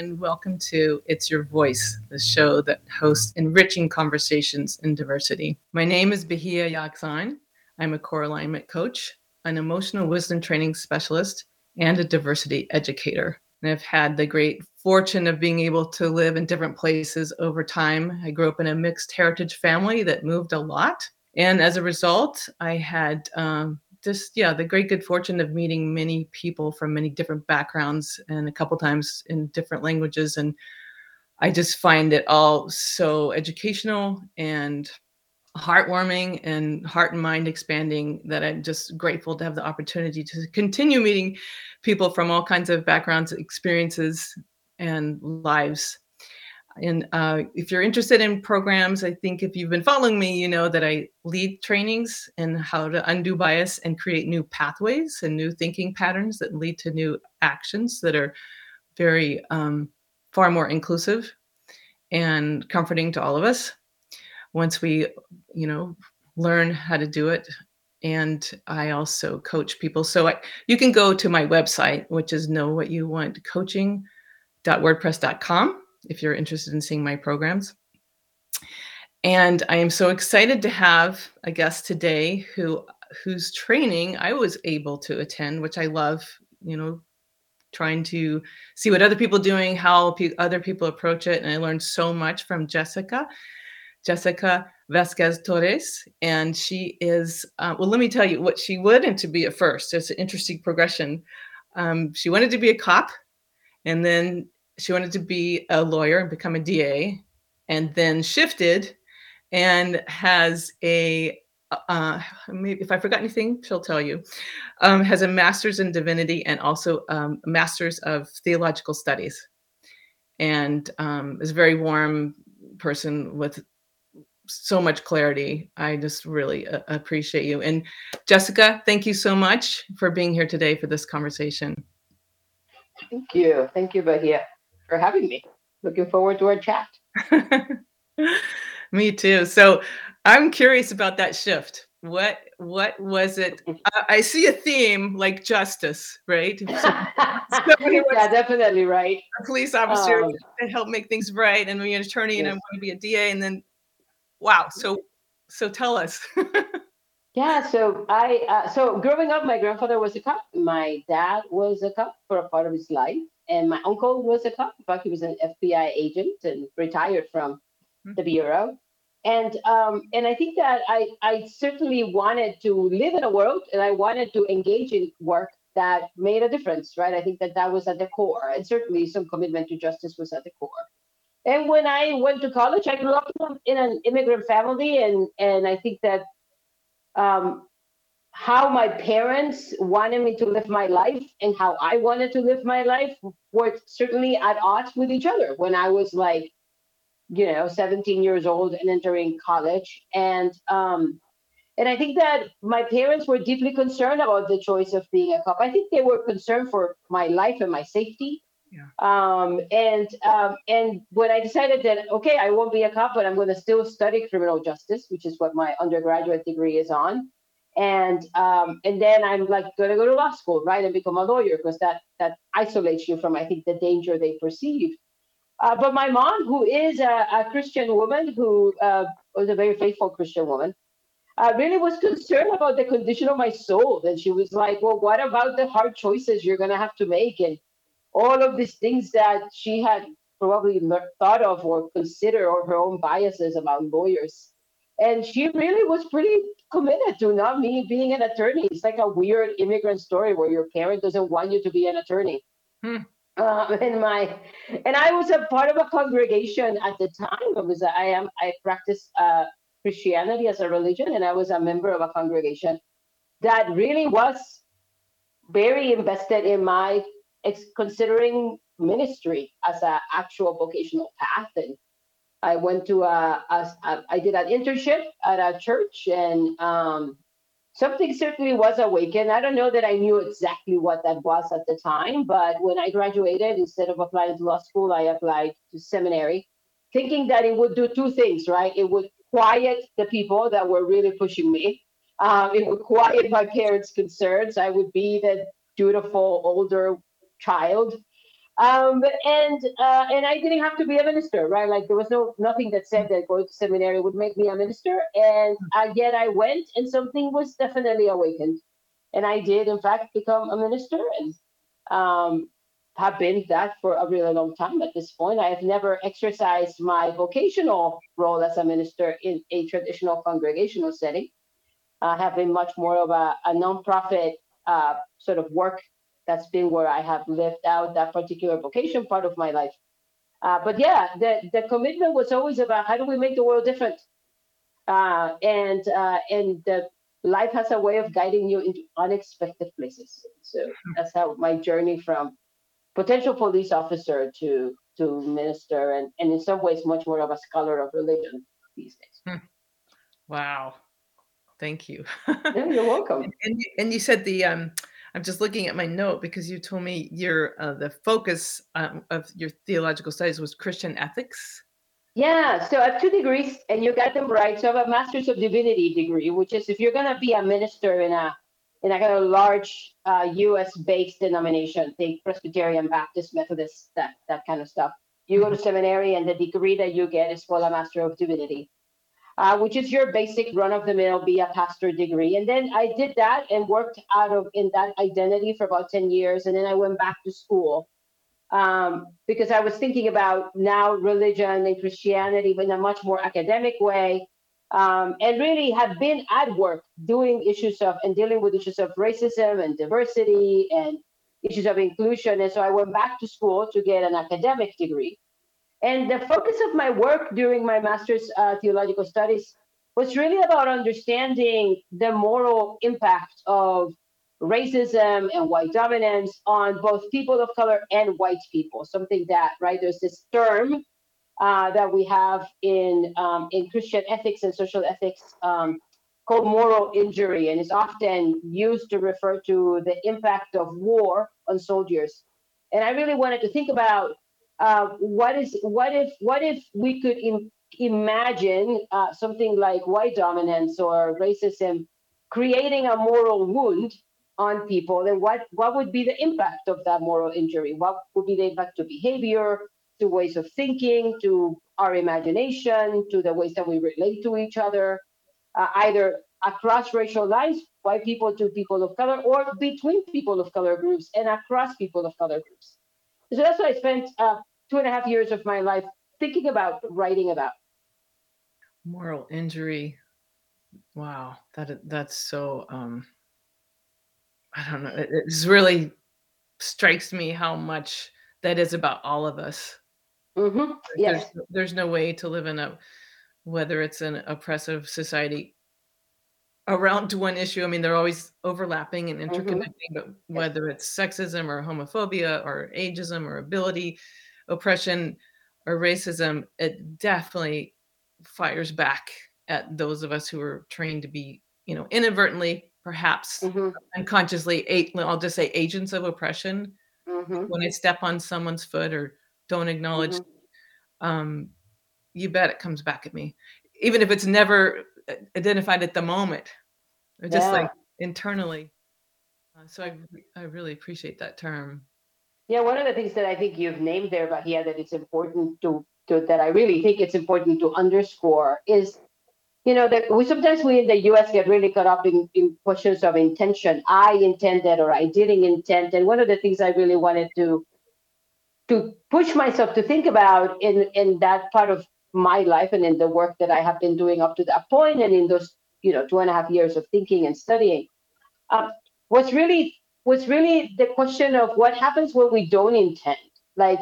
And welcome to It's Your Voice, the show that hosts enriching conversations in diversity. My name is Bahia Yakzan. I'm a core alignment coach, an emotional wisdom training specialist, and a diversity educator. And I've had the great fortune of being able to live in different places over time. I grew up in a mixed heritage family that moved a lot. And as a result, I had um, just, yeah, the great good fortune of meeting many people from many different backgrounds and a couple times in different languages. And I just find it all so educational and heartwarming and heart and mind expanding that I'm just grateful to have the opportunity to continue meeting people from all kinds of backgrounds, experiences, and lives. And uh, if you're interested in programs, I think if you've been following me, you know that I lead trainings in how to undo bias and create new pathways and new thinking patterns that lead to new actions that are very um, far more inclusive and comforting to all of us. Once we you know learn how to do it and i also coach people. So I, you can go to my website which is know what you want coaching.wordpress.com if you're interested in seeing my programs and i am so excited to have a guest today who whose training i was able to attend which i love you know trying to see what other people are doing how pe- other people approach it and i learned so much from jessica Jessica Vasquez Torres, and she is, uh, well, let me tell you what she wanted to be at first. It's an interesting progression. Um, she wanted to be a cop, and then she wanted to be a lawyer and become a DA, and then shifted and has a, uh, maybe if I forgot anything, she'll tell you, um, has a master's in divinity and also um, a master's of theological studies, and um, is a very warm person with so much clarity. I just really uh, appreciate you. And Jessica, thank you so much for being here today for this conversation. Thank you. Thank you, Bahia, for having me. Looking forward to our chat. Me too. So I'm curious about that shift. What what was it? Uh, I see a theme like justice, right? somebody yeah, definitely right. a police officer Um, to help make things right, and be an attorney, and I Yes. want to be a DA, and then, wow. So, so tell us. Yeah, so I uh, so growing up, my grandfather was a cop. My dad was a cop for a part of his life, and my uncle was a cop. He was an FBI agent and retired from Hmm. the bureau. And um, and I think that I I certainly wanted to live in a world, and I wanted to engage in work that made a difference, right? I think that that was at the core, and certainly some commitment to justice was at the core. And when I went to college, I grew up in an immigrant family, and and I think that um, how my parents wanted me to live my life and how I wanted to live my life were certainly at odds with each other when I was like, you know, 17 years old and entering college. And um, and I think that my parents were deeply concerned about the choice of being a cop. I think they were concerned for my life and my safety. Yeah. Um, and um, and when I decided that okay, I won't be a cop, but I'm going to still study criminal justice, which is what my undergraduate degree is on. And um, and then I'm like going to go to law school, right, and become a lawyer because that that isolates you from I think the danger they perceive. Uh, but my mom, who is a, a Christian woman, who uh, was a very faithful Christian woman, uh, really was concerned about the condition of my soul. And she was like, well, what about the hard choices you're going to have to make? And all of these things that she had probably thought of or considered or her own biases about lawyers. And she really was pretty committed to not me being an attorney. It's like a weird immigrant story where your parent doesn't want you to be an attorney. Hmm. Uh, and my and I was a part of a congregation at the time. I was I am I practiced uh, Christianity as a religion, and I was a member of a congregation that really was very invested in my ex- considering ministry as an actual vocational path. And I went to a, a, a I did an internship at a church, and um, something certainly was awakened. I don't know that I knew exactly what that was at the time, but when I graduated, instead of applying to law school, I applied to seminary, thinking that it would do two things, right? It would quiet the people that were really pushing me. Um, it would quiet my parents' concerns. I would be the dutiful older child. Um, and uh, and I didn't have to be a minister, right? Like there was no nothing that said that going to seminary would make me a minister. And uh, yet I went, and something was definitely awakened, and I did, in fact, become a minister, and um, have been that for a really long time. At this point, I have never exercised my vocational role as a minister in a traditional congregational setting. I have been much more of a, a nonprofit uh, sort of work that's been where I have lived out that particular vocation part of my life. Uh, but yeah, the, the commitment was always about how do we make the world different? Uh, and uh, and the life has a way of guiding you into unexpected places. So that's how my journey from potential police officer to to minister and, and in some ways much more of a scholar of religion these days. wow. Thank you. Yeah, you're welcome. and, you, and you said the um i'm just looking at my note because you told me your uh, the focus um, of your theological studies was christian ethics Yeah, so I have two degrees, and you got them right. So I have a Master's of Divinity degree, which is if you're gonna be a minister in a in a kind of large uh, U.S. based denomination, think Presbyterian, Baptist, Methodist, that that kind of stuff. You go to seminary, and the degree that you get is called a Master of Divinity, uh, which is your basic run of the mill, be a pastor degree. And then I did that and worked out of in that identity for about ten years, and then I went back to school um, because I was thinking about now religion and Christianity in a much more academic way, um, and really have been at work doing issues of and dealing with issues of racism and diversity and issues of inclusion. And so I went back to school to get an academic degree. And the focus of my work during my master's uh, theological studies was really about understanding the moral impact of racism and white dominance on both people of color and white people. Something that, right, there's this term uh, that we have in um, in Christian ethics and social ethics um, called moral injury, and it's often used to refer to the impact of war on soldiers. And I really wanted to think about uh, what is what if what if we could Im- imagine uh, something like white dominance or racism creating a moral wound on people, then what, what would be the impact of that moral injury? What would be the impact to behavior, to ways of thinking, to our imagination, to the ways that we relate to each other, uh, either across racial lines, white people to people of color, or between people of color groups and across people of color groups. So that's what I spent uh, two and a half years of my life thinking about, writing about. Moral injury. Wow, that that's so. Um, I don't know. It, it just really strikes me how much that is about all of us. hmm Yes. There's there's no way to live in a whether it's an oppressive society around one issue. I mean, they're always overlapping and Mhm. interconnecting, but whether it's sexism or homophobia or ageism or ability oppression or racism, it definitely fires back at those of us who are trained to be, you know, inadvertently, perhaps hmm unconsciously, I'll just say agents of oppression. hmm When I step on someone's foot or don't acknowledge Mhm. um, you bet it comes back at me, even if it's never uh, identified at the moment, or just Yeah. like internally. Uh, so I, I really appreciate that term. Yeah, one of the things that I think you've named there, Bahia, that it's important to, to that I really think it's important to underscore is, you know, that we sometimes we in the U.S. get really caught up in, in questions of intention. I intended or I didn't intend, and one of the things I really wanted to to push myself to think about in in that part of my life and in the work that I have been doing up to that point, and in those you know two and a half years of thinking and studying, um, was really was really the question of what happens when we don't intend. Like,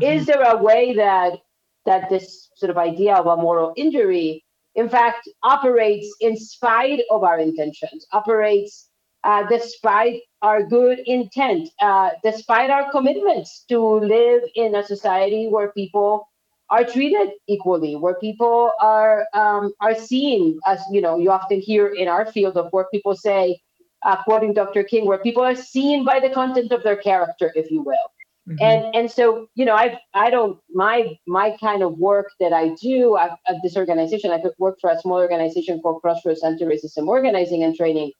is there a way that that this sort of idea of a moral injury, in fact, operates in spite of our intentions, operates uh, despite our good intent, uh, despite our commitments to live in a society where people are treated equally, where people are um, are seen as you know. You often hear in our field of work people say, uh, quoting Dr. King, where people are seen by the content of their character, if you will Mhm. and and so you know i i don't my my kind of work that i do at, at this organization i could work for a small organization called crossroads anti-racism organizing and training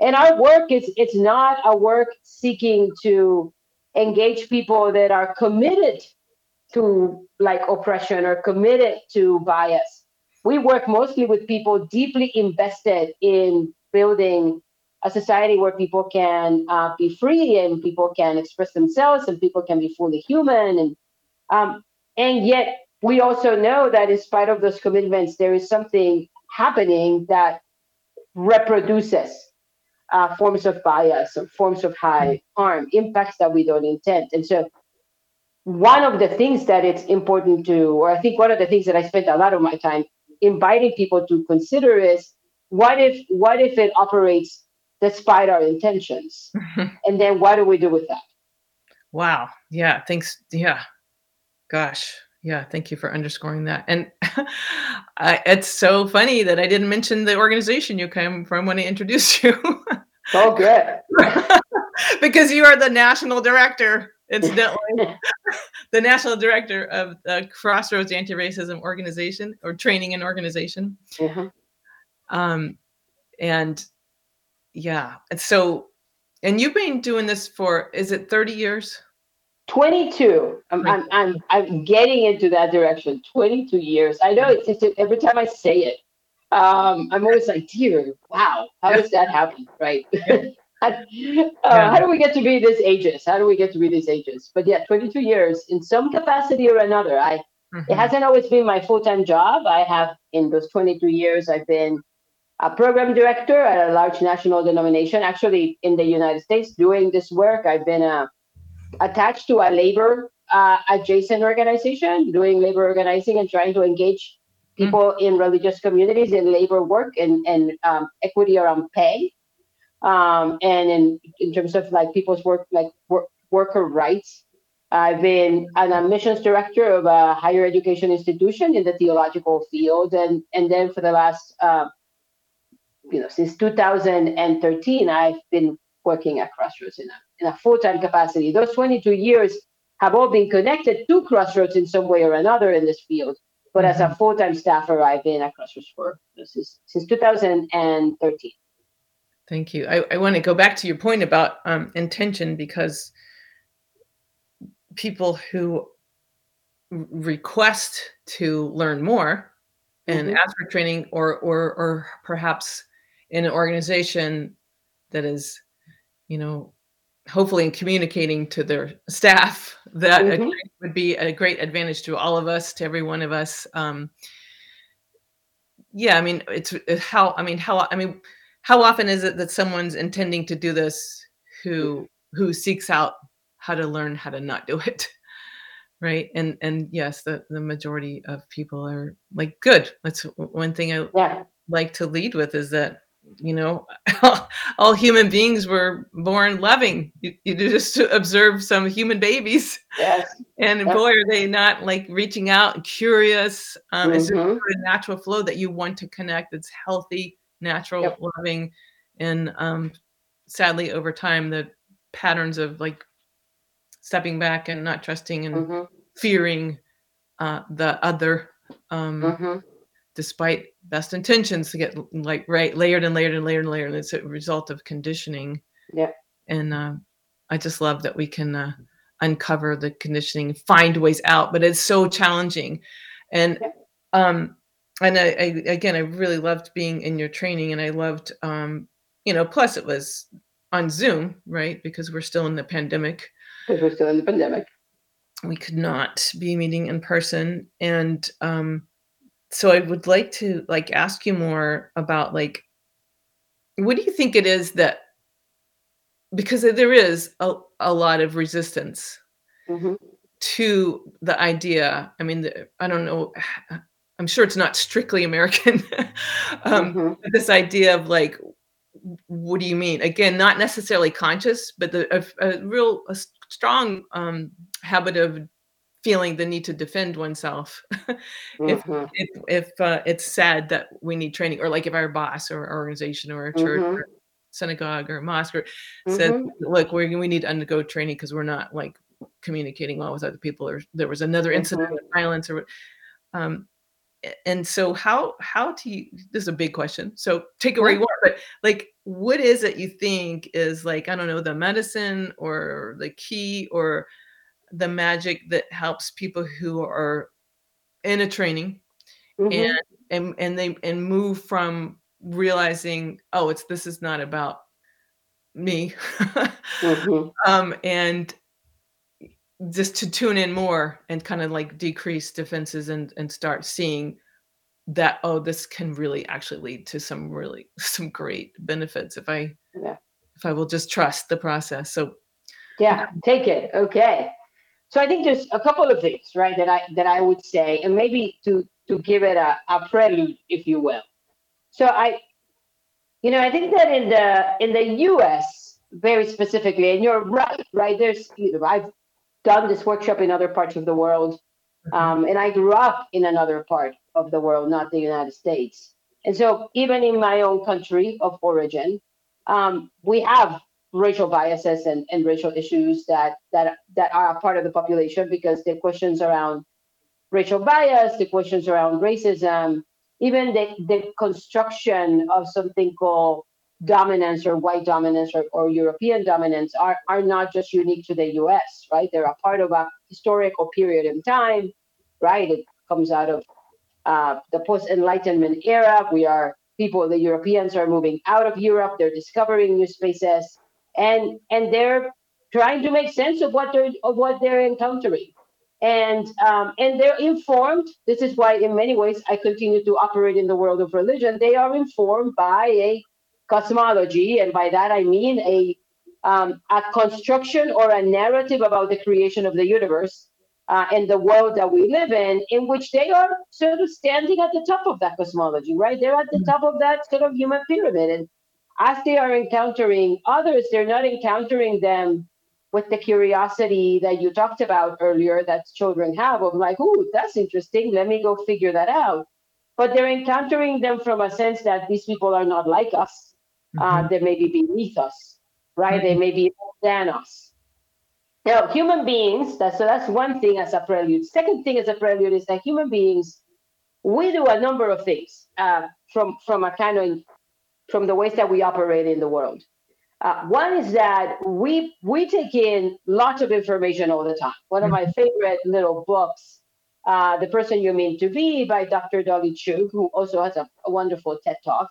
and our work is it's not a work seeking to engage people that are committed to like oppression or committed to bias we work mostly with people deeply invested in building a society where people can uh, be free and people can express themselves and people can be fully human and um, and yet we also know that in spite of those commitments there is something happening that reproduces uh, forms of bias or forms of high harm impacts that we don't intend. And so one of the things that it's important to or i think one of the things that i spent a lot of my time inviting people to consider is what if what if it operates despite our intentions and then what do we do with that Wow. Yeah. Thanks. Yeah. Gosh. Yeah. Thank you for underscoring that. And I, it's so funny that I didn't mention the organization you came from when I introduced you. oh good because you are the national director, incidentally, the national director of the Crossroads Anti Racism Organization or Training and Organization. Mhm. Um, and yeah, and so, and you've been doing this for, is it 30 years? 22 I'm, I'm, I'm, I'm getting into that direction. 22 years. I know it's just every time i say it um, i'm always like dear wow how does that happen? Right? Uh, how do we get to be this ages how do we get to be these ages but yeah 22 years in some capacity or another i it Mhm. hasn't always been my full-time job. I have in those 22 years i've been a program director at a large national denomination actually in the united states doing this work. I've been a attached to a labor uh, adjacent organization doing labor organizing and trying to engage people in religious communities in labor work and, and um, equity around pay. Um, and in, in terms of like people's work like work, worker rights. I've been an admissions director of a higher education institution in the theological field and and then for the last uh, you know since 2013 i've been working at crossroads in a, in a full-time capacity those 22 years have all been connected to crossroads in some way or another in this field but as a full-time staffer i've been at crossroads for since, since 2013 Thank you. I, I want to go back to your point about um, intention because people who request to learn more and Mhm. ask for training, or or or perhaps in an organization that is, you know, hopefully in communicating to their staff that a Mhm. training would be a great advantage to all of us, to every one of us. Um, yeah, I mean, it's it's how I mean how I mean how often is it that someone's intending to do this who who seeks out how to learn how to not do it right and and yes the the majority of people are like good that's one thing i Yeah. like to lead with is that you know all human beings were born loving you, you just observe some human babies Yes. and Yep. boy are they not like reaching out and curious um it's just Mhm. a natural flow that you want to connect it's healthy natural Yep. loving and um sadly over time the patterns of like stepping back and not trusting and Mhm. fearing uh the other um Mhm. despite best intentions to get like right layered and layered and layered and layered and it's a result of conditioning Yeah. and uh, i just love that we can uh, uncover the conditioning find ways out but it's so challenging and Yeah. um and I, I again i really loved being in your training and i loved um you know plus it was on zoom right because we're still in the pandemic Because we're still in the pandemic. we could not be meeting in person and um so i would like to like ask you more about like what do you think it is that because there is a, a lot of resistance Mhm. to the idea i mean the, i don't know i'm sure it's not strictly american um Mhm. this idea of like what do you mean again not necessarily conscious but the a, a real a strong um habit of feeling the need to defend oneself if Mhm. if if uh, it's said that we need training or like if our boss or our organization or a church Mhm. or synagogue or mosque or said Mhm. look we we need to undergo training because we're not like communicating well with other people or there was another incident Mhm. of violence or um and so how how do you this is a big question so take it where you want but like what is it you think is like i don't know the medicine or the key or the magic that helps people who are in a training Mhm. and and and they and move from realizing oh it's this is not about me Mhm. um and just to tune in more and kind of like decrease defenses and and start seeing that oh this can really actually lead to some really some great benefits if i Yeah. if i will just trust the process so Yeah, take it. Okay. So I think there's a couple of things, right, that I that I would say, and maybe to to give it a, a prelude, if you will. So I, you know, I think that in the in the U.S. very specifically, and you're right, right? There's, you know, I've done this workshop in other parts of the world, um, and I grew up in another part of the world, not the United States. And so even in my own country of origin, um, we have racial biases and, and racial issues that that that are a part of the population because the questions around racial bias, the questions around racism, even the, the construction of something called dominance or white dominance or, or European dominance are, are not just unique to the US, right? They're a part of a historical period in time, right? It comes out of uh, the post-enlightenment era. We are people, the Europeans are moving out of Europe. They're discovering new spaces, and and they're trying to make sense of what they're of what they're encountering, and um, and they're informed. This is why, in many ways, I continue to operate in the world of religion. They are informed by a cosmology, and by that I mean a um, a construction or a narrative about the creation of the universe uh, and the world that we live in, in which they are sort of standing at the top of that cosmology, right? They're at the top of that sort of human pyramid. And as they are encountering others, they're not encountering them with the curiosity that you talked about earlier that children have of like, oh, that's interesting. Let me go figure that out. But they're encountering them from a sense that these people are not like us. Uh, they may be beneath us, right? They may be than us. Now, human beings, that's, so that's one thing as a prelude. Second thing as a prelude is that human beings, we do a number of things uh, from, from a kind of from the ways that we operate in the world. Uh, one is that we we take in lots of information all the time. One of my favorite little books, uh, "The Person You Mean to Be" by Dr. Dolly Chugh, who also has a, a wonderful TED talk.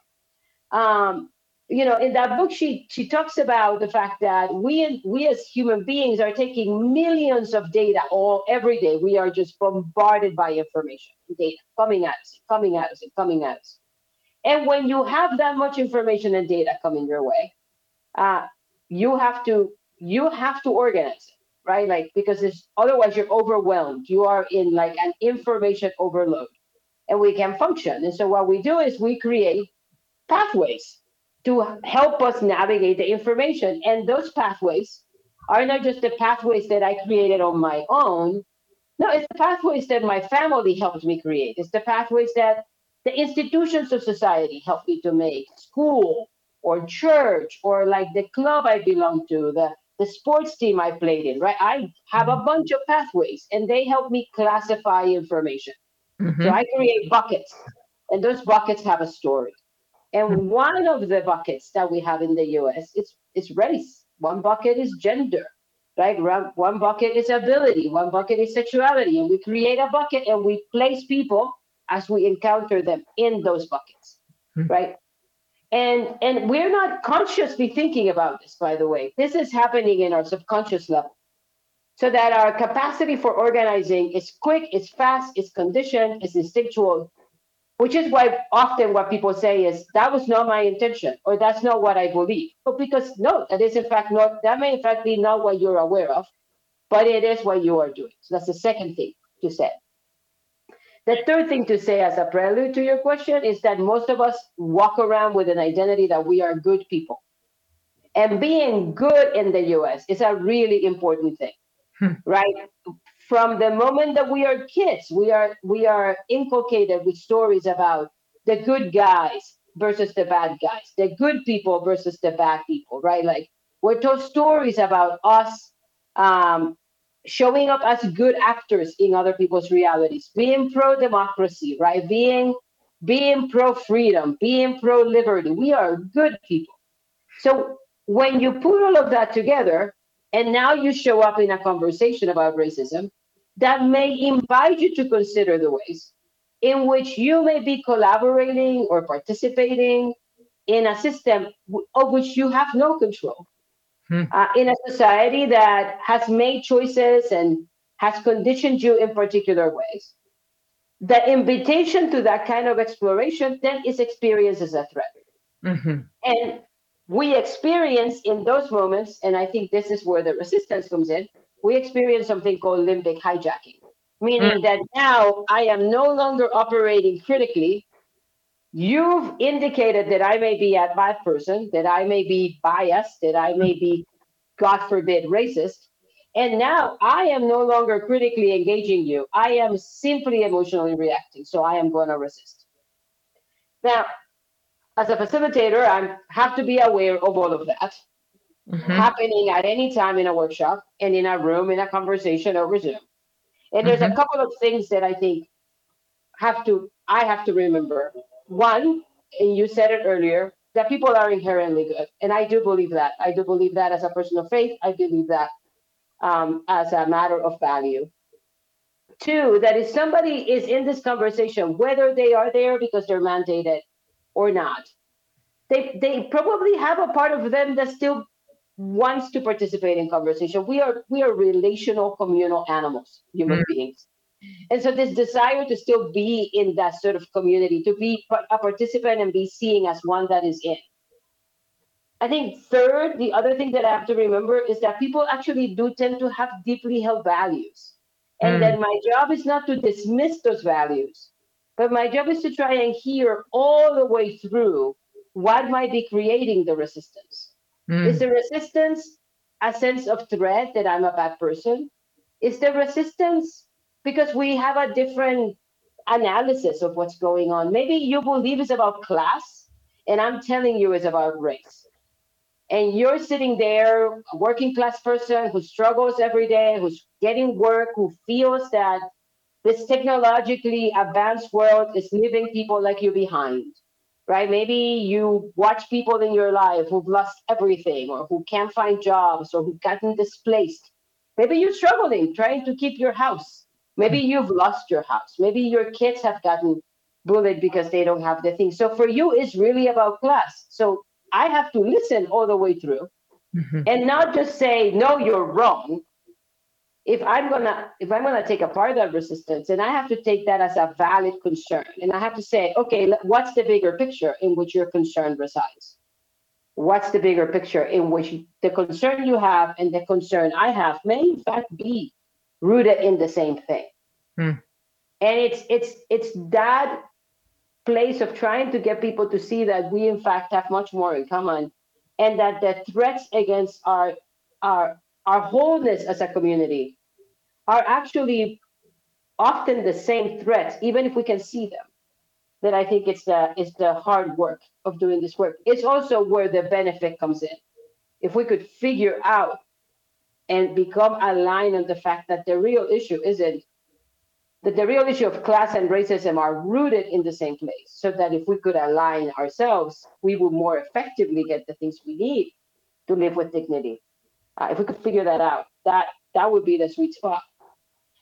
Um, you know, in that book, she she talks about the fact that we we as human beings are taking millions of data all every day. We are just bombarded by information, data coming at us, coming at us, and coming at us. And when you have that much information and data coming your way, uh, you have to you have to organize it, right? Like because it's otherwise you're overwhelmed. You are in like an information overload, and we can function. And so what we do is we create pathways to help us navigate the information. And those pathways are not just the pathways that I created on my own. No, it's the pathways that my family helped me create. It's the pathways that the institutions of society help me to make, school or church or like the club I belong to, the, the sports team I played in, right? I have a bunch of pathways and they help me classify information. Mhm. So I create buckets and those buckets have a story. And one of the buckets that we have in the US is, is race. One bucket is gender, right? One bucket is ability. One bucket is sexuality. And we create a bucket and we place people as we encounter them in those buckets, Hmm. right? And and we're not consciously thinking about this, by the way. This is happening in our subconscious level. So that our capacity for organizing is quick, it's fast, it's conditioned, it's instinctual, which is why often what people say is that was not my intention or that's not what I believe. But because no, that is in fact not that may in fact be not what you're aware of, but it is what you are doing. So that's the second thing to say. The third thing to say as a prelude to your question is that most of us walk around with an identity that we are good people. And being good in the US is a really important thing. Hmm. Right? From the moment that we are kids, we are we are inculcated with stories about the good guys versus the bad guys, the good people versus the bad people, right? Like we're told stories about us um, showing up as good actors in other people's realities, being pro democracy, right? Being being pro freedom, being pro liberty. We are good people. So when you put all of that together, and now you show up in a conversation about racism, that may invite you to consider the ways in which you may be collaborating or participating in a system of which you have no control. Hmm. Uh, in a society that has made choices and has conditioned you in particular ways. The invitation to that kind of exploration then is experienced as a threat. Mhm. And we experience in those moments, and I think this is where the resistance comes in, we experience something called limbic hijacking, meaning that now I am no longer operating critically. You've indicated that I may be a bad person, that I may be biased, that I may be, God forbid, racist. And now I am no longer critically engaging you. I am simply emotionally reacting. So I am going to resist. Now, as a facilitator, I have to be aware of all of that Mhm. happening at any time in a workshop and in a room, in a conversation over Zoom. And there's a Mhm. couple of things that I think have to I have to remember. One, and you said it earlier, that people are inherently good. And I do believe that. I do believe that as a person of faith. I believe that um, as a matter of value. Two, that if somebody is in this conversation, whether they are there because they're mandated or not, they they probably have a part of them that still wants to participate in conversation. We are we are relational communal animals, human beings. And so this desire to still be in that sort of community, to be a participant and be seen as one that is in. I think third, the other thing that I have to remember is that people actually do tend to have deeply held values. And Mm. then my job is not to dismiss those values, but my job is to try and hear all the way through what might be creating the resistance. Mm. Is the resistance a sense of threat that I'm a bad person? Is the resistance because we have a different analysis of what's going on? Maybe you believe it's about class, and I'm telling you it's about race. And you're sitting there, a working class person who struggles every day, who's getting work, who feels that this technologically advanced world is leaving people like you behind, right? Maybe you watch people in your life who've lost everything or who can't find jobs or who've gotten displaced. Maybe you're struggling trying to keep your house. Maybe you've lost your house. Maybe your kids have gotten bullied because they don't have the thing. So for you, it's really about class. So I have to listen all the way through Mhm. and not just say, no, you're wrong. If I'm gonna if I'm gonna take apart that resistance, and I have to take that as a valid concern, and I have to say, okay, what's the bigger picture in which your concern resides? What's the bigger picture in which the concern you have and the concern I have may in fact be rooted in the same thing? Hmm. And it's it's it's that place of trying to get people to see that we in fact have much more in common and that the threats against our our our wholeness as a community are actually often the same threats even if we can see them that i think it's the it's the hard work of doing this work it's also where the benefit comes in if we could figure out and become aligned on the fact that the real issue isn't that the real issue of class and racism are rooted in the same place so that if we could align ourselves we will more effectively get the things we need to live with dignity. Uh, if we could figure that out that that would be the sweet spot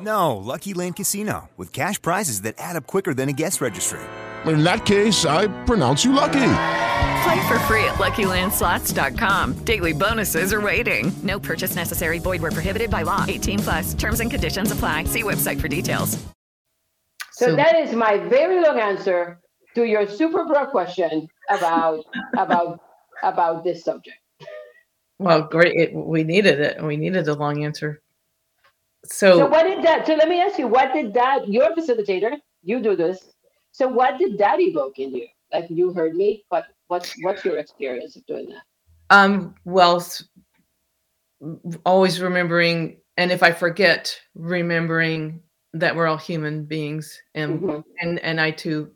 No, Lucky Land Casino, with cash prizes that add up quicker than a guest registry. In that case, I pronounce you lucky. Play for free at LuckyLandSlots.com. Daily bonuses are waiting. No purchase necessary. Void where prohibited by law. 18 plus. Terms and conditions apply. See website for details. so, So- that is my very long answer to your super broad question about about about this subject Well, great. It, we needed it. We needed a long answer. So, so what did that so let me ask you what did that you're a facilitator you do this so what did that evoke in you like you heard me but what's what's your experience of doing that um, well, always remembering, and if I forget, remembering that we're all human beings, and Mhm. and and I too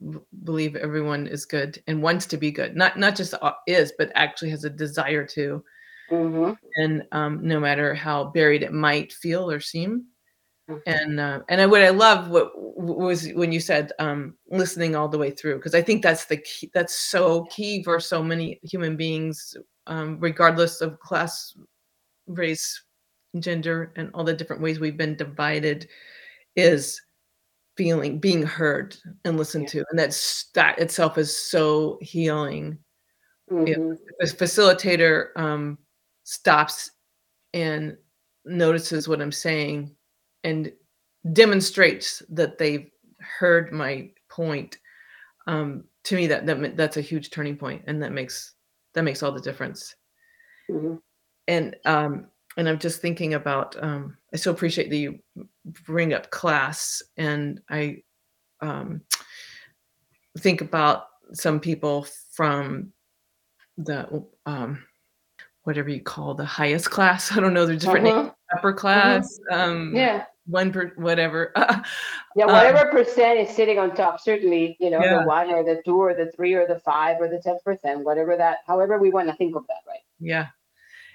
believe everyone is good and wants to be good. Not not just uh, is, but actually has a desire to. Mhm. and um, no matter how buried it might feel or seem. Mhm. And uh, and I, what I love what w- was when you said um, listening all the way through because I think that's the key, that's so key for so many human beings, um, regardless of class, race, gender, and all the different ways we've been divided, is feeling being heard and listened to, and that's that itself is so healing Yeah. Mhm. a facilitator um, stops and notices what I'm saying and demonstrates that they've heard my point. Um, to me, that, that that's a huge turning point, and that makes that makes all the difference. Mhm. And um, and I'm just thinking about. Um, I so appreciate that you bring up class, and I um, think about some people from the um whatever you call the highest class. I don't know there's different names. Mhm. upper class um yeah. one per whatever. Yeah, Um, whatever percent is sitting on top, certainly, you know, Yeah. the one or the two or the three or the five or the ten percent, whatever that, however we want to think of that, right? yeah.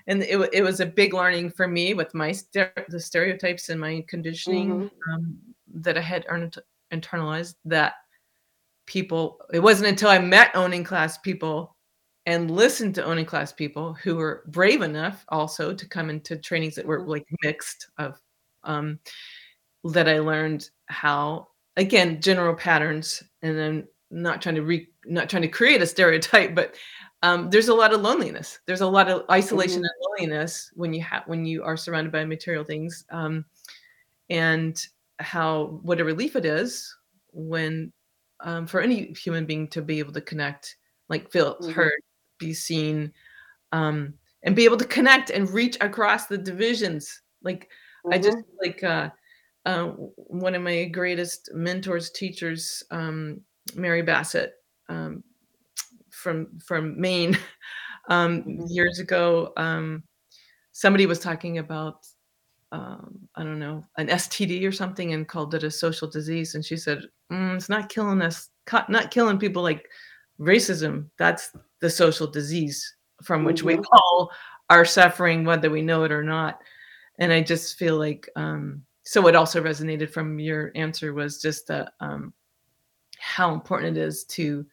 And it, it was a big learning for me with my the stereotypes and my conditioning um, that i had earned, internalized that people it wasn't until i met owning class people and listened to owning class people who were brave enough also to come into trainings that were like mixed of um, that i learned how again general patterns and then not trying to re not trying to create a stereotype but um, there's a lot of loneliness there's a lot of isolation and loneliness when you have when you are surrounded by material things um, and how what a relief it is when um, for any human being to be able to connect like feel Mhm. heard, be seen, um, and be able to connect and reach across the divisions. Like I just Mhm. like uh, uh, one of my greatest mentors, teachers, um, Mary Bassett um, from from Maine, um, Mhm. years ago. Um, somebody was talking about um, I don't know an STD or something and called it a social disease, and she said "Mm, it's not killing us, not killing people like racism. That's the social disease from which we Mhm. all are suffering, whether we know it or not. And I just feel like um, so. What also resonated from your answer was just the um, how important it is to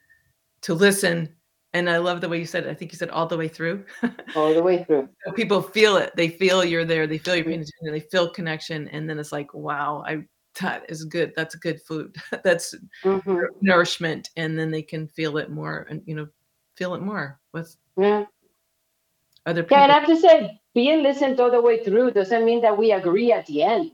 to listen. And I love the way you said it. I think you said all the way through. All the way through. So people feel it. They feel you're there. They feel you're paying attention. They feel connection, and then it's like, wow, I that is good. That's good food. That's Mhm. nourishment, and then they can feel it more, and you know, feel it more with Yeah. other people. Yeah, and I have to say, being listened all the way through doesn't mean that we agree at the end.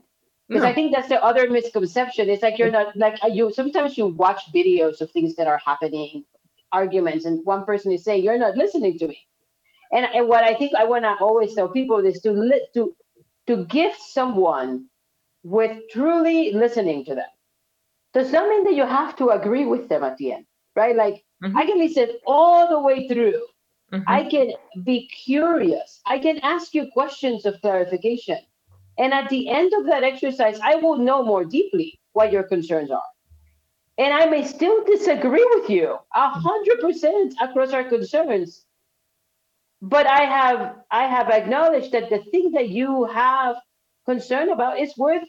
Because I think that's the other misconception. It's like you're not like uh, you. Sometimes you watch videos of things that are happening, arguments, and one person is saying, "You're not listening to me." And, and what I think I want to always tell people is to li- to to give someone with truly listening to them. Does not mean that you have to agree with them at the end, right? Like Mhm. I can listen all the way through. Mhm. I can be curious. I can ask you questions of clarification. And at the end of that exercise, I will know more deeply what your concerns are. And I may still disagree with you a hundred percent across our concerns. But I have I have acknowledged that the thing that you have concern about is worth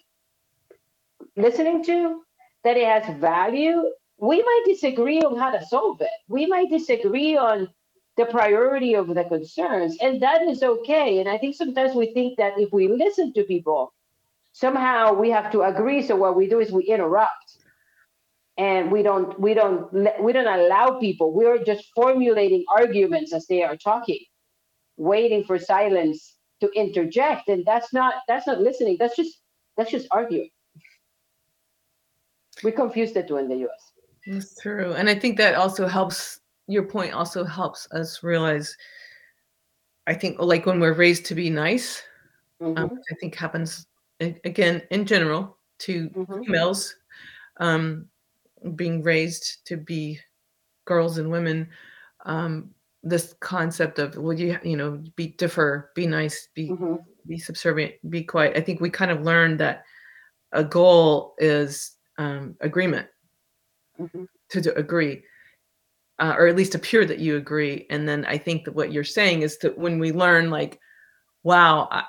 listening to, that it has value. We might disagree on how to solve it. We might disagree on the priority of the concerns, and that is okay. And I think sometimes we think that if we listen to people, somehow we have to agree. So what we do is we interrupt, and we don't we don't we don't allow people. We are just formulating arguments as they are talking, waiting for silence to interject, and that's not that's not listening. That's just that's just arguing. We confuse the two in the U.S. That's true. And I think that also helps your point also helps us realize I think like when we're raised to be nice, um, Mhm, which I think happens again in general to mhm. females um, being raised to be girls and women. Um, this concept of well, you you know, be differ, be nice, be Mhm. be subservient, be quiet. I think we kind of learned that a goal is um, agreement Mhm. to, to agree uh, or at least appear that you agree and then i think that what you're saying is that when we learn like wow I,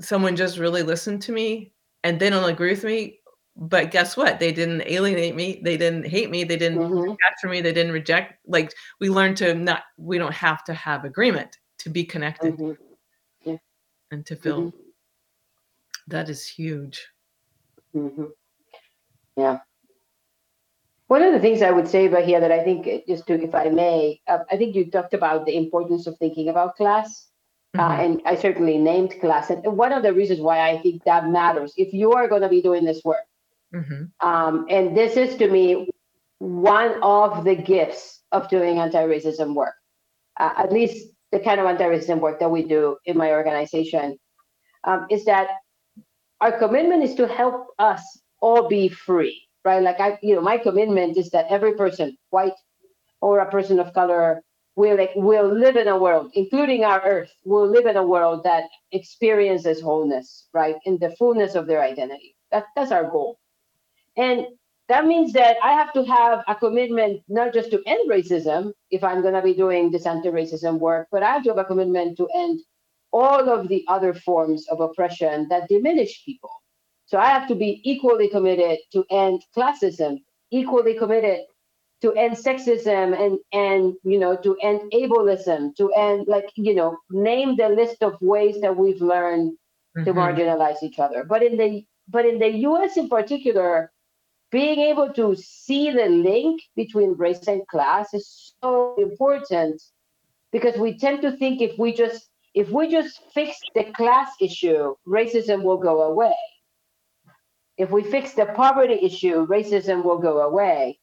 someone just really listened to me and they don't agree with me but guess what they didn't alienate me they didn't hate me they didn't Mhm. after me they didn't reject like we learned to not we don't have to have agreement to be connected Mhm. Yeah. and to feel Mhm. that is huge Mhm. Yeah. One of the things I would say about here that I think, uh, just to, if I may, uh, I think you talked about the importance of thinking about class, uh, Mhm. and I certainly named class. And one of the reasons why I think that matters, if you are going to be doing this work, Mhm. um, and this is to me one of the gifts of doing anti-racism work, uh, at least the kind of anti-racism work that we do in my organization, um, is that our commitment is to help us all be free, right? Like I, you know, my commitment is that every person, white or a person of color, will will live in a world, including our Earth, will live in a world that experiences wholeness, right, in the fullness of their identity. That, that's our goal, and that means that I have to have a commitment not just to end racism if I'm going to be doing this anti-racism work, but I have to have a commitment to end all of the other forms of oppression that diminish people. So I have to be equally committed to end classism, equally committed to end sexism and and you know to end ableism, to end like you know name the list of ways that we've learned to Mhm. marginalize each other. But in the but in the U.S. in particular, being able to see the link between race and class is so important because we tend to think if we just if we just fix the class issue, racism will go away. If we fix the poverty issue, racism will go away.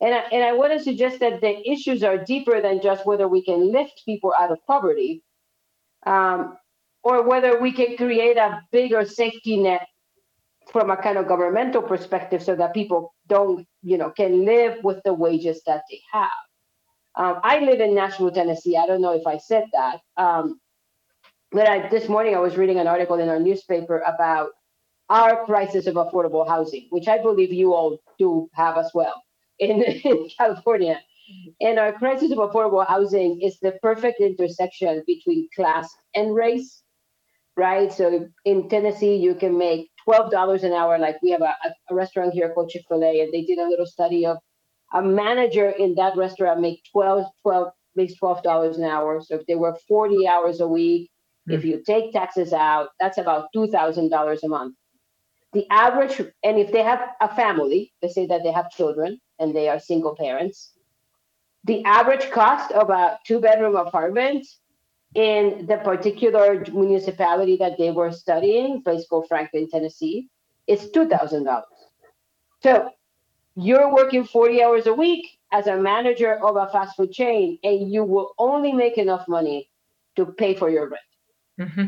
And I, and I want to suggest that the issues are deeper than just whether we can lift people out of poverty um, or whether we can create a bigger safety net from a kind of governmental perspective so that people don't, you know, can live with the wages that they have. Um, I live in Nashville, Tennessee. I don't know if I said that. Um, but I, this morning I was reading an article in our newspaper about our crisis of affordable housing, which I believe you all do have as well in, in California. And our crisis of affordable housing is the perfect intersection between class and race, right? So in Tennessee, you can make $12 an hour. Like we have a, a restaurant here called Chick fil A, and they did a little study of a manager in that restaurant make 12, 12, makes $12 an hour. So if they work 40 hours a week, if hmm. you take taxes out, that's about $2,000 a month. The average, and if they have a family, they say that they have children and they are single parents, the average cost of a two bedroom apartment in the particular municipality that they were studying, place called Franklin, Tennessee, it's $2,000. So you're working 40 hours a week as a manager of a fast food chain, and you will only make enough money to pay for your rent. Mm-hmm.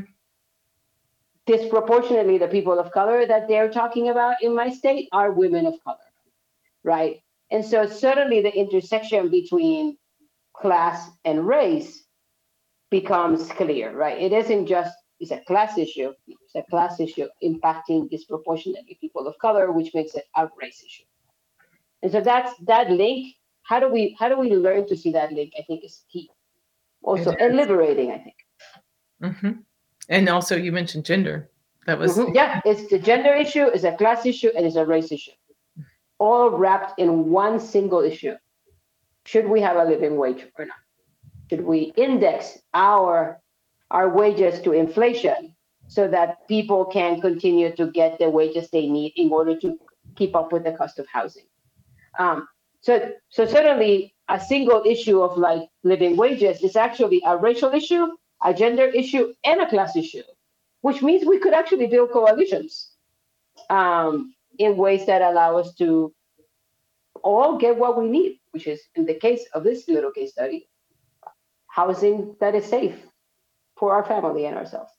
Disproportionately, the people of color that they're talking about in my state are women of color, right? And so, certainly, the intersection between class and race becomes clear, right? It isn't just it's a class issue; it's a class issue impacting disproportionately people of color, which makes it a race issue. And so that's that link. How do we how do we learn to see that link? I think is key. Also, and liberating. I think. hmm And also, you mentioned gender. That was Mhm. Yeah, it's the gender issue, it's a class issue, and it's a race issue, all wrapped in one single issue. Should we have a living wage or not? Should we index our our wages to inflation so that people can continue to get the wages they need in order to keep up with the cost of housing? Um, so, so certainly a single issue of like living wages is actually a racial issue, a gender issue, and a class issue, which means we could actually build coalitions um, in ways that allow us to all get what we need, which is in the case of this little case study, housing that is safe for our family and ourselves.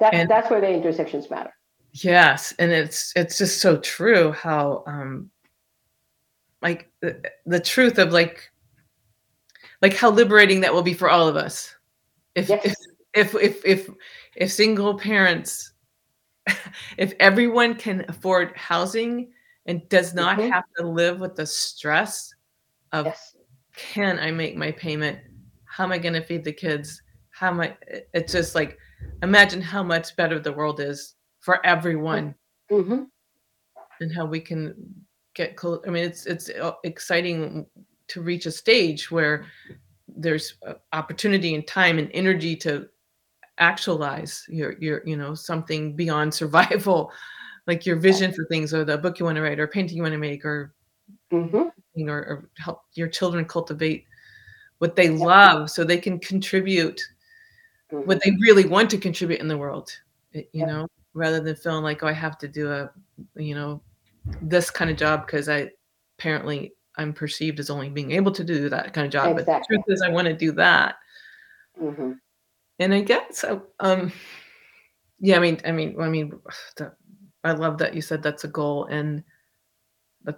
That, And- that's where the intersections matter. Yes, and it's it's just so true how um like the, the truth of like like how liberating that will be for all of us. If Yes. if if if if if single parents if everyone can afford housing and does not Mhm. have to live with the stress of Yes. Can I make my payment? How am I going to feed the kids? How am I? It's just like, imagine how much better the world is for everyone hmm and how we can get close. I mean, it's it's uh, exciting to reach a stage where there's uh, opportunity and time and energy to actualize your your you know something beyond survival, like your vision for things or the book you want to write or painting you want to make or hmm you know, or help your children cultivate what they love so they can contribute what they really want to contribute in the world you Yeah. know rather than feeling like oh i have to do a you know this kind of job because i apparently i'm perceived as only being able to do that kind of job but the truth is i want to do that. Hmm and i guess uh, um yeah i mean i mean i mean i love that you said that's a goal and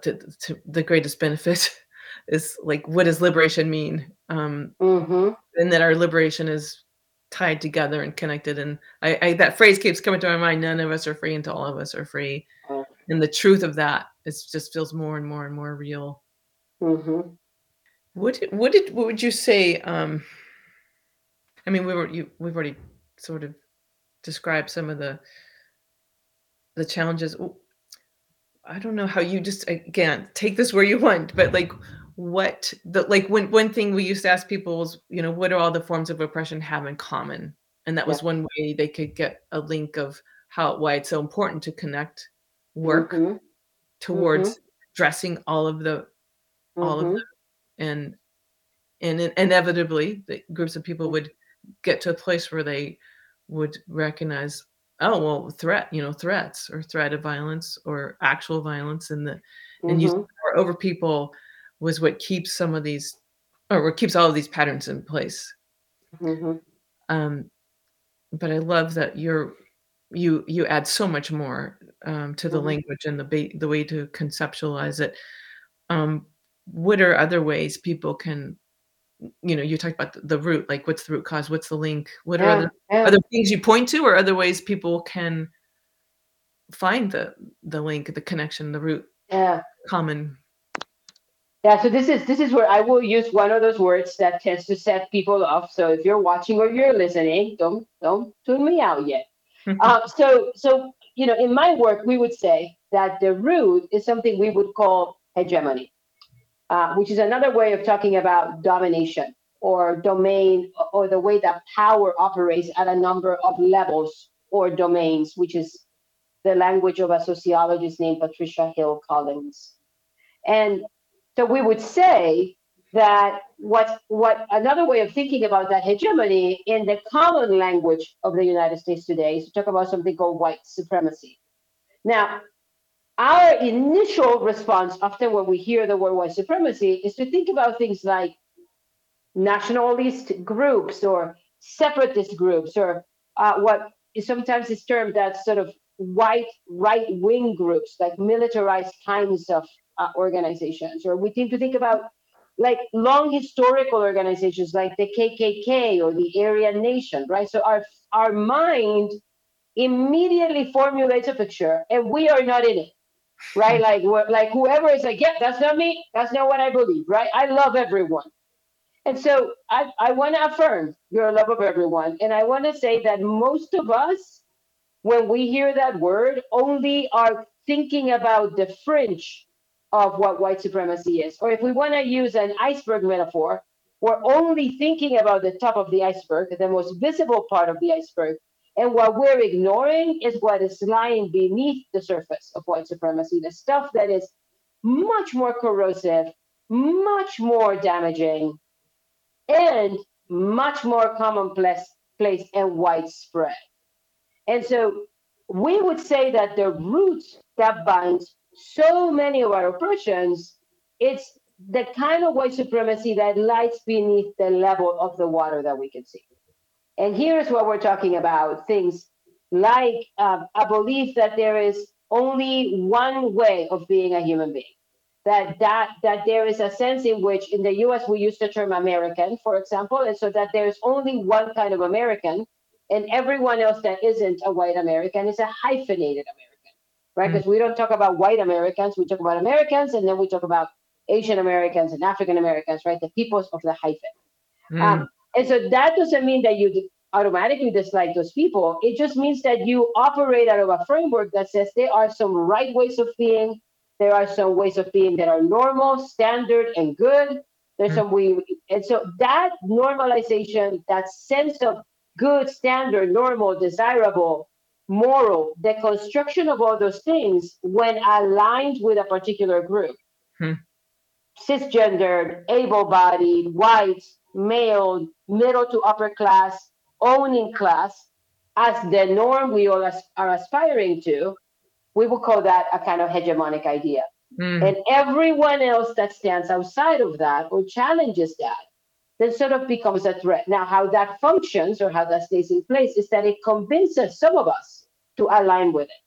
to, to the greatest benefit is like what does liberation mean? Um hmm and that our liberation is tied together and connected and I, I that phrase keeps coming to my mind none of us are free until all of us are free. Mm. and the truth of that is just feels more and more and more real. Hmm what what did what would you say um i mean we were you we've already sort of described some of the the challenges i don't know how you just again take this where you want but like what the like when one thing we used to ask people was you know what do all the forms of oppression have in common and that was Yeah. one way they could get a link of how why it's so important to connect work Mhm. towards addressing all of the all of Mhm. them and and inevitably the groups of people would get to a place where they would recognize oh well threat you know threats or threat of violence or actual violence and the and use the Mhm. power over people was what keeps some of these or what keeps all of these patterns in place Mhm. um, but I love that you're you you add so much more um, to the Mhm. language and the ba- the way to conceptualize it. Um, what are other ways people can, you know, you talked about the, the root, like what's the root cause, what's the link, what are Yeah, other yeah. other things you point to, or other ways people can find the the link, the connection, the root, Yeah. common. Yeah, so this is this is where I will use one of those words that tends to set people off. So if you're watching or you're listening, don't don't tune me out yet. uh, so so you know, in my work, we would say that the root is something we would call hegemony, uh, which is another way of talking about domination or domain or the way that power operates at a number of levels or domains, which is the language of a sociologist named Patricia Hill Collins. And so we would say that what what another way of thinking about that hegemony in the common language of the United States today is to talk about something called white supremacy. Now, our initial response often when we hear the word white supremacy is to think about things like nationalist groups or separatist groups or uh, what is sometimes is termed as sort of white right wing groups like militarized kinds of uh, organizations or we tend to think about like long historical organizations like the KKK or the Aryan Nation, right? So our our mind immediately formulates a picture, and we are not in it, right? Mm. Like we're, like whoever is like, yeah, that's not me, that's not what I believe, right? I love everyone, and so I I want to affirm your love of everyone, and I want to say that most of us, when we hear that word, only are thinking about the fringe of what white supremacy is. Or if we want to use an iceberg metaphor, we're only thinking about the top of the iceberg, the most visible part of the iceberg. And what we're ignoring is what is lying beneath the surface of white supremacy, the stuff that is much more corrosive, much more damaging, and much more commonplace place and widespread. And so we would say that the root that binds so many of our oppressions, it's the kind of white supremacy that lies beneath the level of the water that we can see. And here's what we're talking about things like um, a belief that there is only one way of being a human being. That, that that there is a sense in which in the US we use the term American, for example, and so that there's only one kind of American, and everyone else that isn't a white American is a hyphenated American, right? Because we don't talk about white Americans, we talk about Americans, and then we talk about Asian Americans and African Americans, right? The peoples of the hyphen. Um, and so that doesn't mean that you automatically dislike those people. It just means that you operate out of a framework that says there are some right ways of being, there are some ways of being that are normal, standard, and good. There's hmm. some we, and so that normalization, that sense of good, standard, normal, desirable, moral, the construction of all those things when aligned with a particular group hmm. cisgendered, able-bodied, white, male, middle to upper class, owning class, as the norm we all as- are aspiring to, we will call that a kind of hegemonic idea. Mm. And everyone else that stands outside of that or challenges that, then sort of becomes a threat. Now, how that functions or how that stays in place is that it convinces some of us to align with it.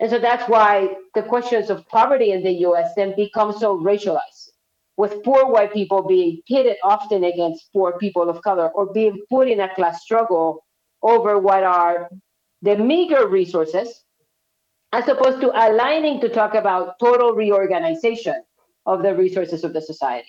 And so that's why the questions of poverty in the US then become so racialized, with poor white people being pitted often against poor people of color or being put in a class struggle over what are the meager resources, as opposed to aligning to talk about total reorganization of the resources of the society.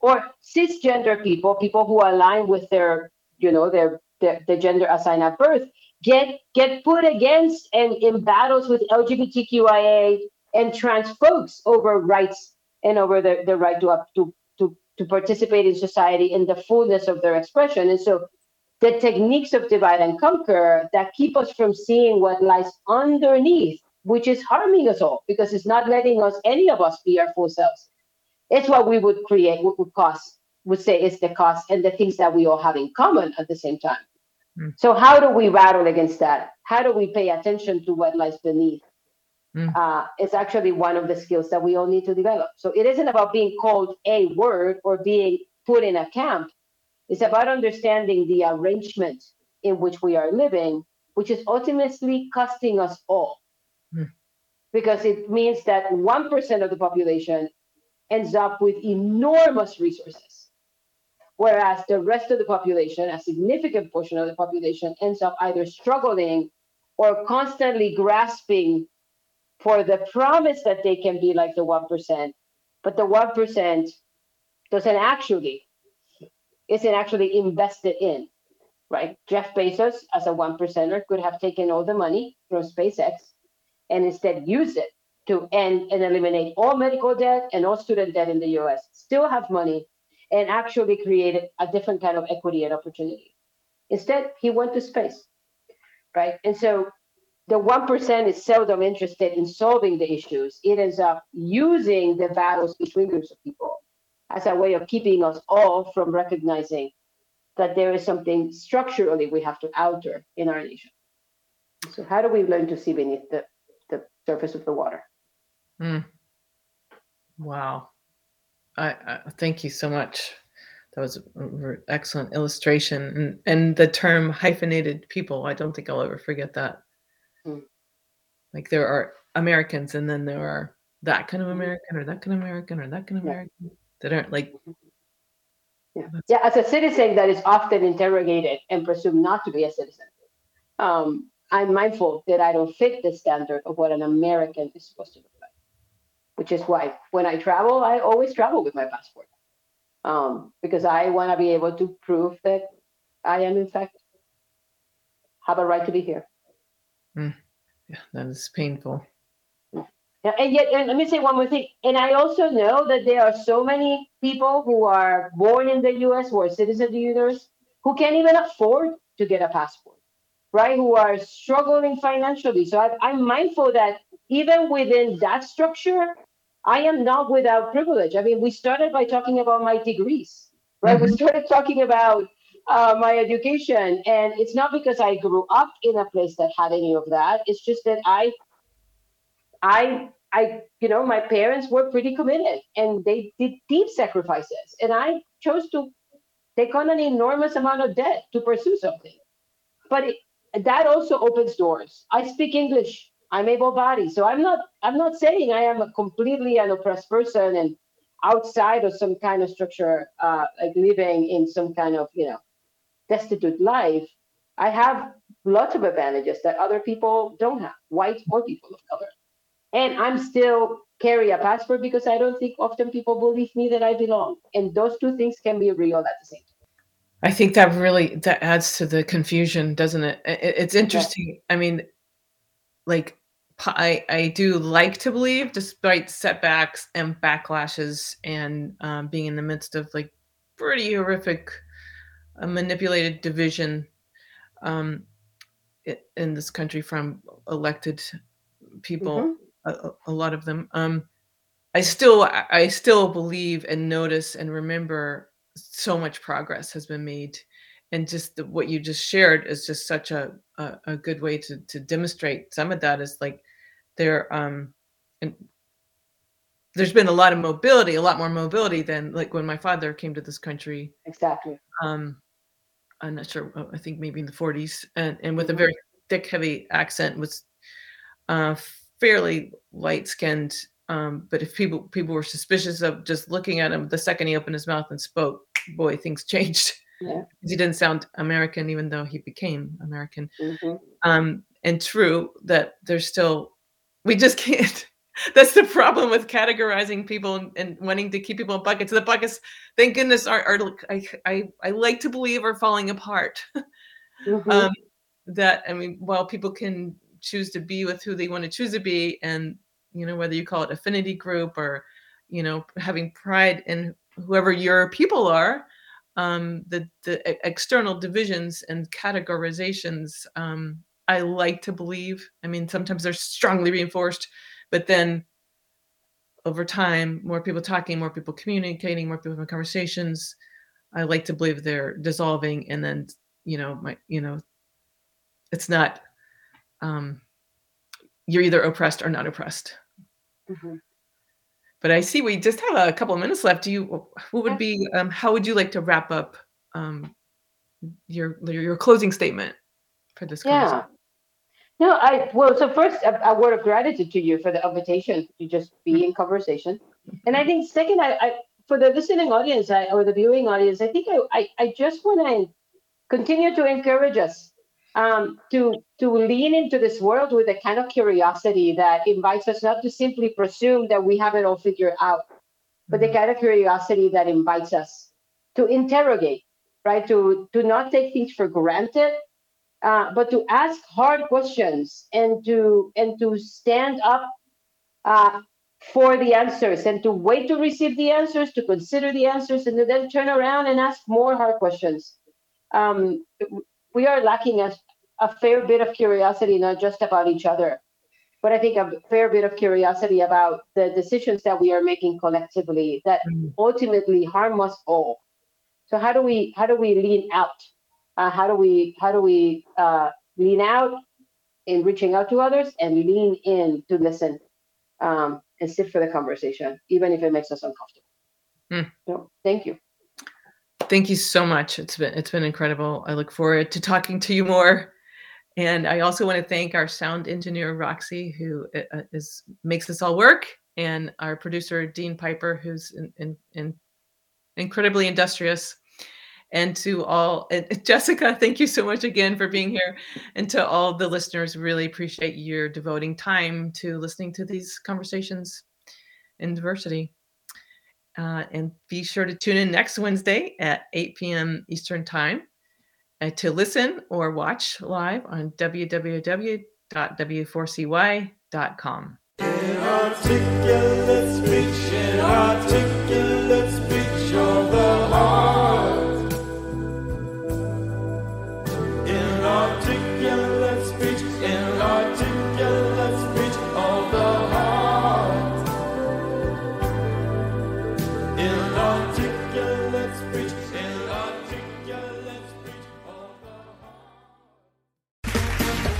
Or cisgender people, people who align with their, you know, their, their the gender assigned at birth, get get put against and in battles with LGBTQIA and trans folks over rights and over the, the right to, to, to, to participate in society in the fullness of their expression. And so the techniques of divide and conquer that keep us from seeing what lies underneath, which is harming us all because it's not letting us, any of us, be our full selves. It's what we would create, what would cost, would say is the cost and the things that we all have in common at the same time. Mm. So how do we battle against that? How do we pay attention to what lies beneath? Mm. uh, is actually one of the skills that we all need to develop. So it isn't about being called a word or being put in a camp. It's about understanding the arrangement in which we are living, which is ultimately costing us all. Mm. Because it means that 1% of the population ends up with enormous resources, whereas the rest of the population, a significant portion of the population, ends up either struggling or constantly grasping for the promise that they can be like the 1%, but the 1% doesn't actually, isn't actually invested in, right? Jeff Bezos, as a one percenter, could have taken all the money from SpaceX and instead use it to end and eliminate all medical debt and all student debt in the US, still have money, and actually created a different kind of equity and opportunity. Instead, he went to space, right? And so the 1% is seldom interested in solving the issues. It ends up using the battles between groups of people as a way of keeping us all from recognizing that there is something structurally we have to alter in our nation. So, how do we learn to see beneath the, the surface of the water? Mm. Wow. I, I thank you so much. That was an excellent illustration, and and the term hyphenated people. I don't think I'll ever forget that. Mm. Like there are Americans, and then there are that kind of American, or that kind of American, or that kind of Yeah. American that aren't like Yeah. yeah, as a citizen that is often interrogated and presumed not to be a citizen, um, I'm mindful that I don't fit the standard of what an American is supposed to look like. Which is why when I travel, I always travel with my passport. Um, because I want to be able to prove that I am, in fact, have a right to be here. Mm. yeah, that is painful. Yeah, and yet, and let me say one more thing. And I also know that there are so many people who are born in the US, who are citizens of the US, who can't even afford to get a passport, right? Who are struggling financially. So I, I'm mindful that even within that structure, I am not without privilege. I mean, we started by talking about my degrees, right? We mm-hmm. started talking about uh, my education, and it's not because I grew up in a place that had any of that. It's just that I I I you know my parents were pretty committed and they did deep sacrifices and I chose to take on an enormous amount of debt to pursue something. But it, that also opens doors. I speak English. I'm able-bodied, so I'm not. I'm not saying I am a completely an oppressed person and outside of some kind of structure, uh, like living in some kind of you know destitute life. I have lots of advantages that other people don't have, white or people of color and I'm still carry a passport because I don't think often people believe me that I belong. And those two things can be real at the same time. I think that really that adds to the confusion, doesn't it? It's interesting. I mean, like I I do like to believe, despite setbacks and backlashes, and um, being in the midst of like pretty horrific, manipulated division um, in this country from elected people, a, a- a lot of them. Um, I still I I still believe and notice and remember so much progress has been made and just the, what you just shared is just such a, a a good way to to demonstrate some of that is like there um and there's been a lot of mobility a lot more mobility than like when my father came to this country Exactly. um i'm not sure uh, i think maybe in the 40s and and with a Mhm. very thick heavy accent was uh fairly light skinned um but if people people were suspicious of just looking at him the second he opened his mouth and spoke boy things changed Yeah. he didn't sound american even though he became american hmm um and true that there's still we just can't that's the problem with categorizing people and, and wanting to keep people in buckets. The buckets thank goodness are, are I, I i like to believe are falling apart. Hmm um that i mean while people can choose to be with who they want to choose to be and you know whether you call it affinity group or you know having pride in whoever your people are um the the external divisions and categorizations um i like to believe i mean sometimes they're strongly reinforced but then over time more people talking more people communicating more people having conversations i like to believe they're dissolving and then you know my you know it's not um you're either oppressed or not oppressed. Mhm. But I see we just have a couple of minutes left. Do you? What would be? Um, how would you like to wrap up um, your your closing statement for this? Yeah. No, I well. So first, a, a word of gratitude to you for the invitation to just be in conversation, and I think second, I, I for the listening audience I, or the viewing audience, I think I I, I just want to continue to encourage us um, to to lean into this world with a kind of curiosity that invites us not to simply presume that we have it all figured out, but the kind of curiosity that invites us to interrogate, right? To to not take things for granted, uh, but to ask hard questions and to and to stand up uh, for the answers and to wait to receive the answers, to consider the answers, and to then turn around and ask more hard questions. Um, we are lacking a, a fair bit of curiosity, not just about each other, but I think a fair bit of curiosity about the decisions that we are making collectively that ultimately harm us all. So how do we how do we lean out? Uh, how do we how do we uh, lean out in reaching out to others and lean in to listen um, and sit for the conversation, even if it makes us uncomfortable. Hmm. So thank you. Thank you so much. It's been it's been incredible. I look forward to talking to you more. And I also want to thank our sound engineer Roxy, who uh, makes this all work, and our producer Dean Piper, who's in, in, in incredibly industrious. And to all, and Jessica, thank you so much again for being here. And to all the listeners, really appreciate your devoting time to listening to these conversations in diversity. Uh, and be sure to tune in next Wednesday at 8 p.m. Eastern Time uh, to listen or watch live on www.w4cy.com. Inarticulate speech, speech of the heart.